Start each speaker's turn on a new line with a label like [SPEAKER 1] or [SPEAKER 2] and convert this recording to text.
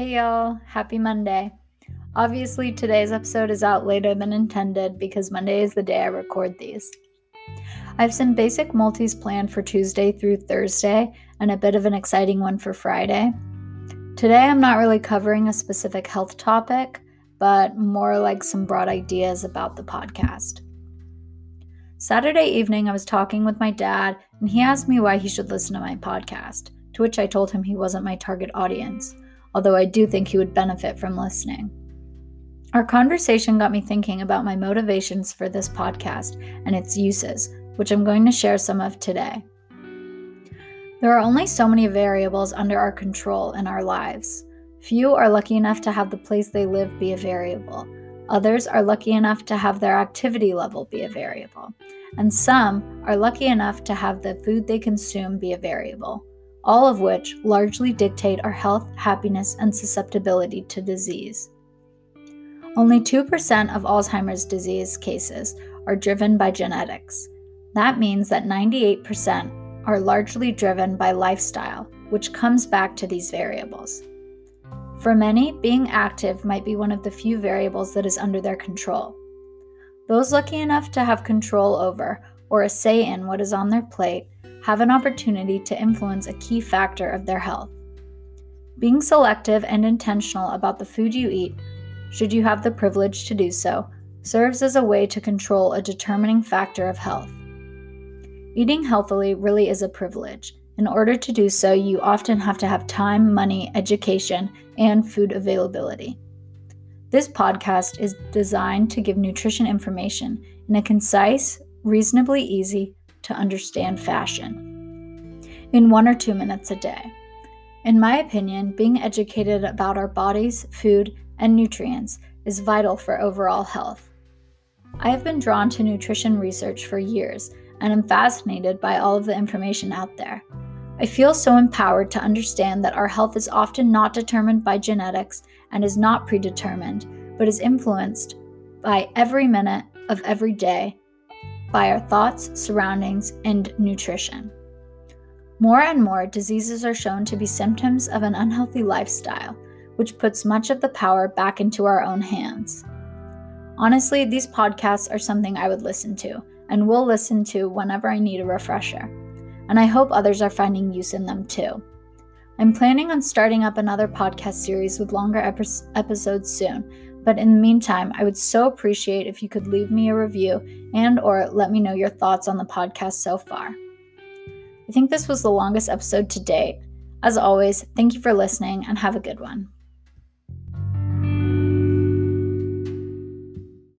[SPEAKER 1] Hey y'all, happy Monday. Obviously, today's episode is out later than intended because Monday is the day I record these. I have some basic multis planned for Tuesday through Thursday and a bit of an exciting one for Friday. Today, I'm not really covering a specific health topic, but more like some broad ideas about the podcast. Saturday evening, I was talking with my dad, and he asked me why he should listen to my podcast, to which I told him he wasn't my target audience although I do think he would benefit from listening. Our conversation got me thinking about my motivations for this podcast and its uses, which I'm going to share some of today. There are only so many variables under our control in our lives. Few are lucky enough to have the place they live be a variable. Others are lucky enough to have their activity level be a variable. And some are lucky enough to have the food they consume be a variable all of which largely dictate our health, happiness, and susceptibility to disease. Only 2% of Alzheimer's disease cases are driven by genetics. That means that 98% are largely driven by lifestyle, which comes back to these variables. For many, being active might be one of the few variables that is under their control. Those lucky enough to have control over or a say in what is on their plate have an opportunity to influence a key factor of their health. Being selective and intentional about the food you eat, should you have the privilege to do so, serves as a way to control a determining factor of health. Eating healthily really is a privilege. In order to do so, you often have to have time, money, education, and food availability. This podcast is designed to give nutrition information in a concise, reasonably easy, to understand fashion in one or two minutes a day. In my opinion, being educated about our bodies, food, and nutrients is vital for overall health. I have been drawn to nutrition research for years and am fascinated by all of the information out there. I feel so empowered to understand that our health is often not determined by genetics and is not predetermined, but is influenced by every minute of every day by our thoughts, surroundings, and nutrition. More and more, diseases are shown to be symptoms of an unhealthy lifestyle, which puts much of the power back into our own hands. Honestly, these podcasts are something I would listen to and will listen to whenever I need a refresher, and I hope others are finding use in them too. I'm planning on starting up another podcast series with longer episodes soon, but in the meantime, I would so appreciate if you could leave me a review and or let me know your thoughts on the podcast so far. I think this was the longest episode to date. As always, thank you for listening and have a good one.